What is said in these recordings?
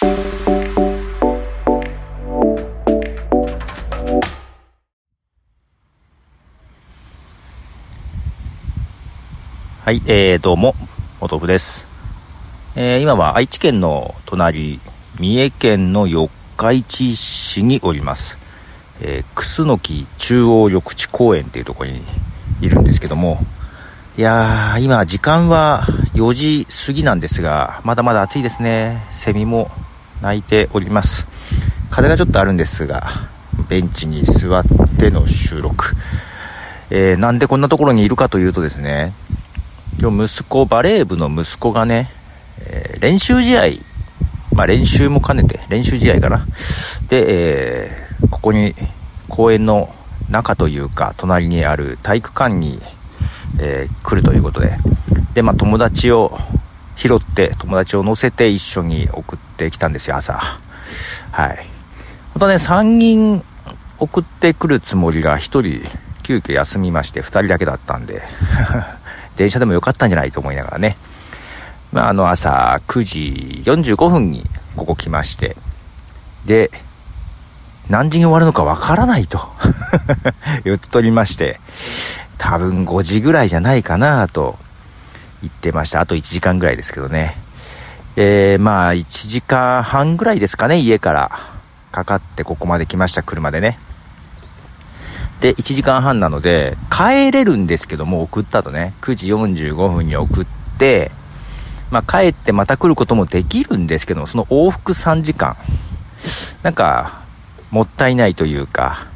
はい、えー、どうも、お豆腐です。えー、今は愛知県の隣、三重県の四日市市におります。えー、楠木中央緑地公園っていうところにいるんですけども、いやー、今時間は4時過ぎなんですが、まだまだ暑いですね。セミも鳴いております。風がちょっとあるんですが、ベンチに座っての収録。えー、なんでこんなところにいるかというとですね、今日息子、バレー部の息子がね、えー、練習試合、まあ練習も兼ねて、練習試合かな。で、えー、ここに公園の中というか、隣にある体育館に、え、来るということで、で、まあ友達を拾って、友達を乗せて一緒に送ってきたんですよ、朝。はい。またね、3人送ってくるつもりが1人、急遽休みまして、2人だけだったんで、電車でもよかったんじゃないと思いながらね。まあ、あの朝9時45分にここ来まして、で、何時に終わるのかわからないと 言っておりまして、多分5時ぐらいじゃないかなと言ってました。あと1時間ぐらいですけどね。えー、まあ1時間半ぐらいですかね、家からかかってここまで来ました、車でね。で、1時間半なので、帰れるんですけども、送ったとね、9時45分に送って、まあ、帰ってまた来ることもできるんですけども、その往復3時間、なんか、もったいないというか、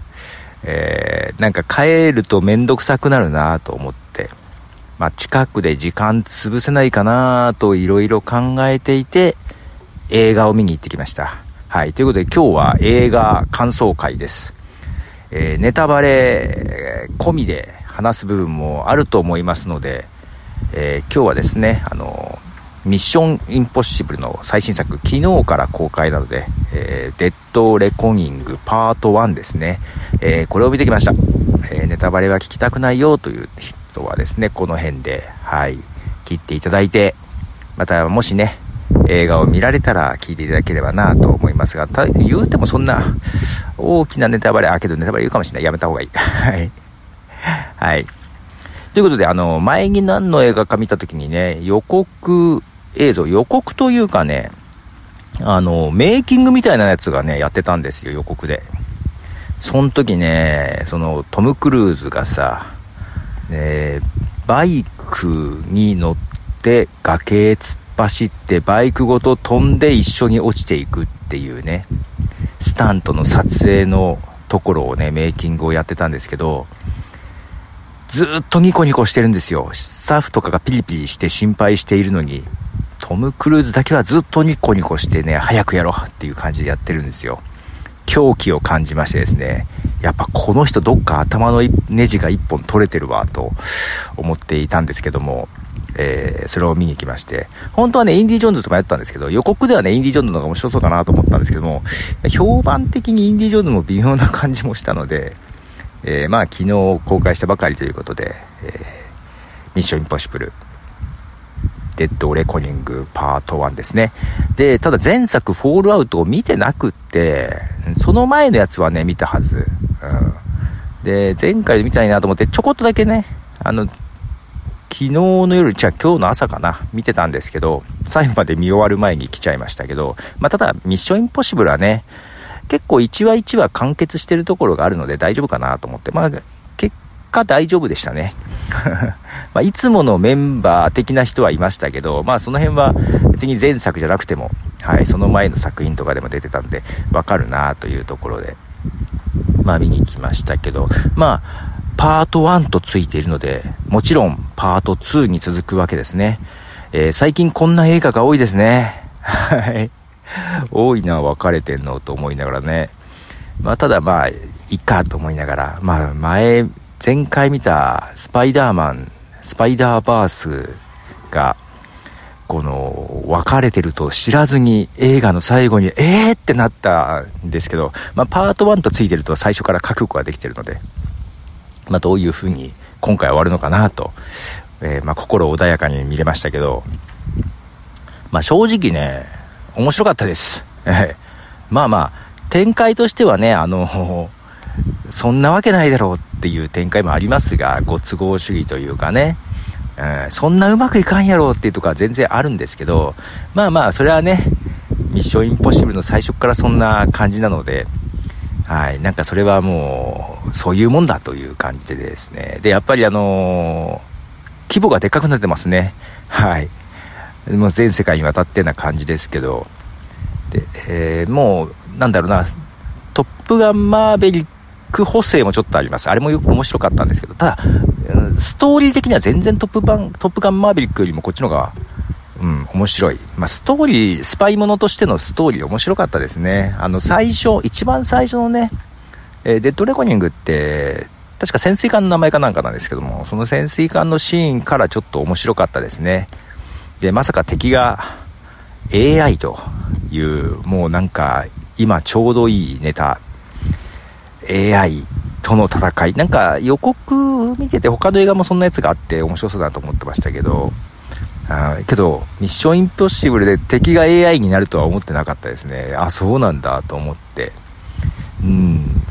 えー、なんか帰るとめんどくさくなるなと思って、まあ、近くで時間潰せないかなといろいろ考えていて、映画を見に行ってきました。はい。ということで今日は映画感想会です。えー、ネタバレ込みで話す部分もあると思いますので、えー、今日はですね、あのミッションインポッシブルの最新作、昨日から公開なので、えー、デッドレコニングパート1ですね、え、これを見てきました。え、ネタバレは聞きたくないよという人はですね、この辺で、はい、切っていただいて、またもしね、映画を見られたら聞いていただければなと思いますが、た言うてもそんな大きなネタバレ、あ、けどネタバレ言うかもしれない。やめた方がいい。はい。はい。ということで、あの、前に何の映画か見たときにね、予告映像、予告というかね、あの、メイキングみたいなやつがね、やってたんですよ、予告で。その時ね、その、トム・クルーズがさ、ね、バイクに乗って崖へ突っ走ってバイクごと飛んで一緒に落ちていくっていうね、スタントの撮影のところをね、メイキングをやってたんですけど、ずっとニコニコしてるんですよ。スタッフとかがピリピリして心配しているのに、トム・クルーズだけはずっとニコニコしてね、早くやろうっていう感じでやってるんですよ。狂気を感じましてですね、やっぱこの人どっか頭のネジが一本取れてるわと思っていたんですけども、えー、それを見に行きまして、本当はね、インディ・ジョーンズともやったんですけど、予告ではね、インディ・ジョーンズの方が面白そうかなと思ったんですけども、評判的にインディ・ジョーンズも微妙な感じもしたので、えー、まあ、昨日公開したばかりということで、えー、ミッション・インポッシブル、デッド・レコニングパート1ですね。で、ただ前作フォールアウトを見てなくって、その前のやつはね、見たはず。で、前回で見たいなと思って、ちょこっとだけね、あの、昨日の夜、じゃあ今日の朝かな、見てたんですけど、最後まで見終わる前に来ちゃいましたけど、まあ、ただ、ミッションインポッシブルはね、結構1話1話完結してるところがあるので大丈夫かなと思って、まあ、結果大丈夫でしたね。まあ、いつものメンバー的な人はいましたけど、まあ、その辺は別に前作じゃなくても、はい、その前の作品とかでも出てたんで、わかるなというところで、まあ、見に行きましたけど、まあ、パート1とついているので、もちろんパート2に続くわけですね。えー、最近こんな映画が多いですね。はい。多いのは分かれてんのと思いながらね。まあ、ただまあ、いっかと思いながら、まあ、前、前回見たスパイダーマン、スパイダーバースが、この、分かれてると知らずに映画の最後に、えーってなったんですけど、まあ、パート1とついてると最初から覚悟ができてるので、まあ、どういうふうに今回終わるのかなと、えー、まあ、心穏やかに見れましたけど、まあ、正直ね、面白かったです。まあまあ、展開としてはね、あの、そんなわけないだろうっていう展開もありますが、ご都合主義というかね、うん、そんなうまくいかんやろっていうとこは全然あるんですけど、まあまあ、それはね、ミッションインポッシブルの最初からそんな感じなので、はい、なんかそれはもう、そういうもんだという感じでですね。で、やっぱりあのー、規模がでかくなってますね。はい。もう全世界にわたってな感じですけど、で、えー、もう、なんだろうな、トップガンマーベリック補正もちょっとあります。あれもよく面白かったんですけど、ただ、ストーリー的には全然トップバン、トップガンマーベリックよりもこっちの方が、うん、面白い。まあ、ストーリー、スパイものとしてのストーリー面白かったですね。あの、最初、一番最初のね、えー、デッドレコニングって、確か潜水艦の名前かなんかなんですけども、その潜水艦のシーンからちょっと面白かったですね。で、まさか敵が AI という、もうなんか、今ちょうどいいネタ。AI との戦い。なんか予告見てて他の映画もそんなやつがあって面白そうだと思ってましたけど、あけど、ミッションインポッシブルで敵が AI になるとは思ってなかったですね。あ、そうなんだと思って。うん。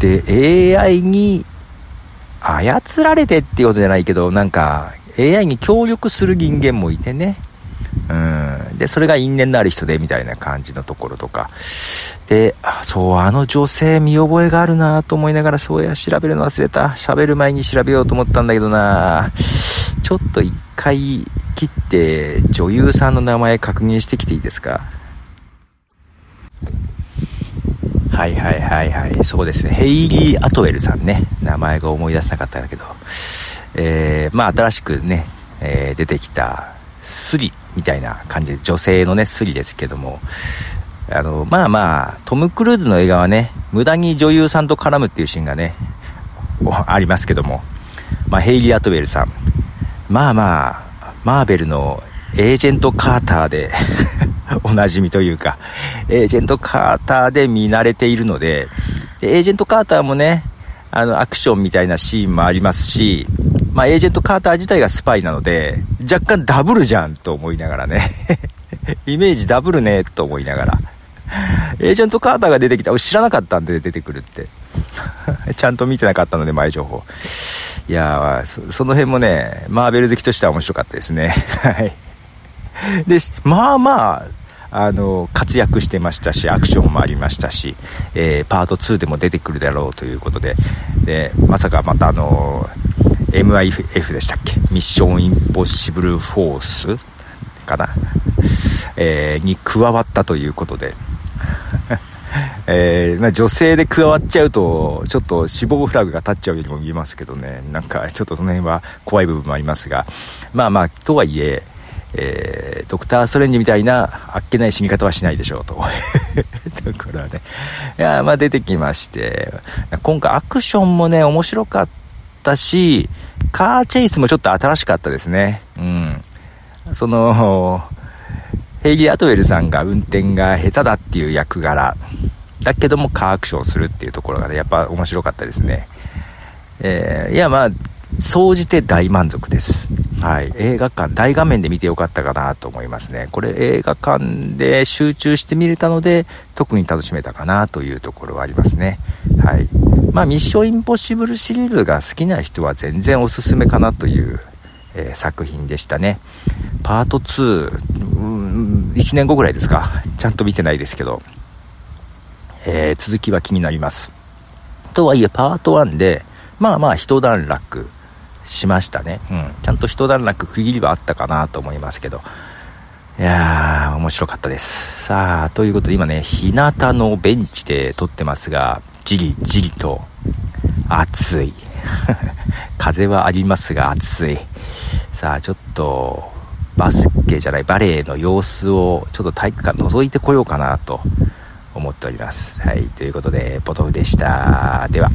で、AI に操られてっていうことじゃないけど、なんか、AI に協力する人間もいてね。うんで、それが因縁のある人で、みたいな感じのところとか。で、そう、あの女性見覚えがあるなと思いながら、そうや、調べるの忘れた。喋る前に調べようと思ったんだけどなちょっと一回切って女優さんの名前確認してきていいですか？はいはいはいはい。そうですね。ヘイリー・アトウェルさんね。名前が思い出せなかったんだけど。えー、まあ新しくね、えー、出てきたスリみたいな感じで、女性のね、スリですけども。あの、まあまあ、トム・クルーズの映画はね、無駄に女優さんと絡むっていうシーンがね、ありますけども。まあ、ヘイリー・アトウェルさん。まあまあ、マーベルのエージェント・カーターで おなじみというか、エージェント・カーターで見慣れているので、でエージェント・カーターもね、あの、アクションみたいなシーンもありますし、まあ、エージェント・カーター自体がスパイなので、若干ダブルじゃんと思いながらね イメージダブルねと思いながら。エージェント・カーターが出てきた。俺知らなかったんで出てくるって。ちゃんと見てなかったので、前情報。いやそ、その辺もね、マーベル好きとしては面白かったですね。はい。で、まあまあ、あの、活躍してましたし、アクションもありましたし、えー、パート2でも出てくるだろうということで、で、まさかまたあの、MIF でしたっけ？ミッションインポッシブルフォースかな？えー、に加わったということで、えー、まあ、女性で加わっちゃうと、ちょっと死亡フラグが立っちゃうようにも見えますけどね、なんかちょっとその辺は怖い部分もありますが、まあまあ、とはいえ、えー、ドクター・ストレンジみたいなあっけない死に方はしないでしょうと。だからね、いや、まあ出てきまして、今回アクションもね、面白かったったし、カーチェイスもちょっと新しかったですね。うん。その、ヘイリー・アトウェルさんが運転が下手だっていう役柄だけどもカーアクションするっていうところがね、やっぱ面白かったですね。えー、いや、まあ、総じて大満足です。はい。映画館、大画面で見てよかったかなと思いますね。これ映画館で集中して見れたので、特に楽しめたかなというところはありますね。はい。まあ、ミッションインポッシブルシリーズが好きな人は全然おすすめかなという、えー、作品でしたね。パート2、うん、1年後ぐらいですか。ちゃんと見てないですけど、えー、続きは気になります。とはいえ、パート1で、まあまあ一段落しましたね。うん。ちゃんと一段落区切りはあったかなと思いますけど。いやー、面白かったです。さあ、ということで今ね、日向のベンチで撮ってますが、じりじりと暑い。風はありますが暑い。さあ、ちょっと、バスケじゃない、バレエの様子をちょっと体育館覗いてこようかなと思っております。はい、ということで、ポトフでした。では。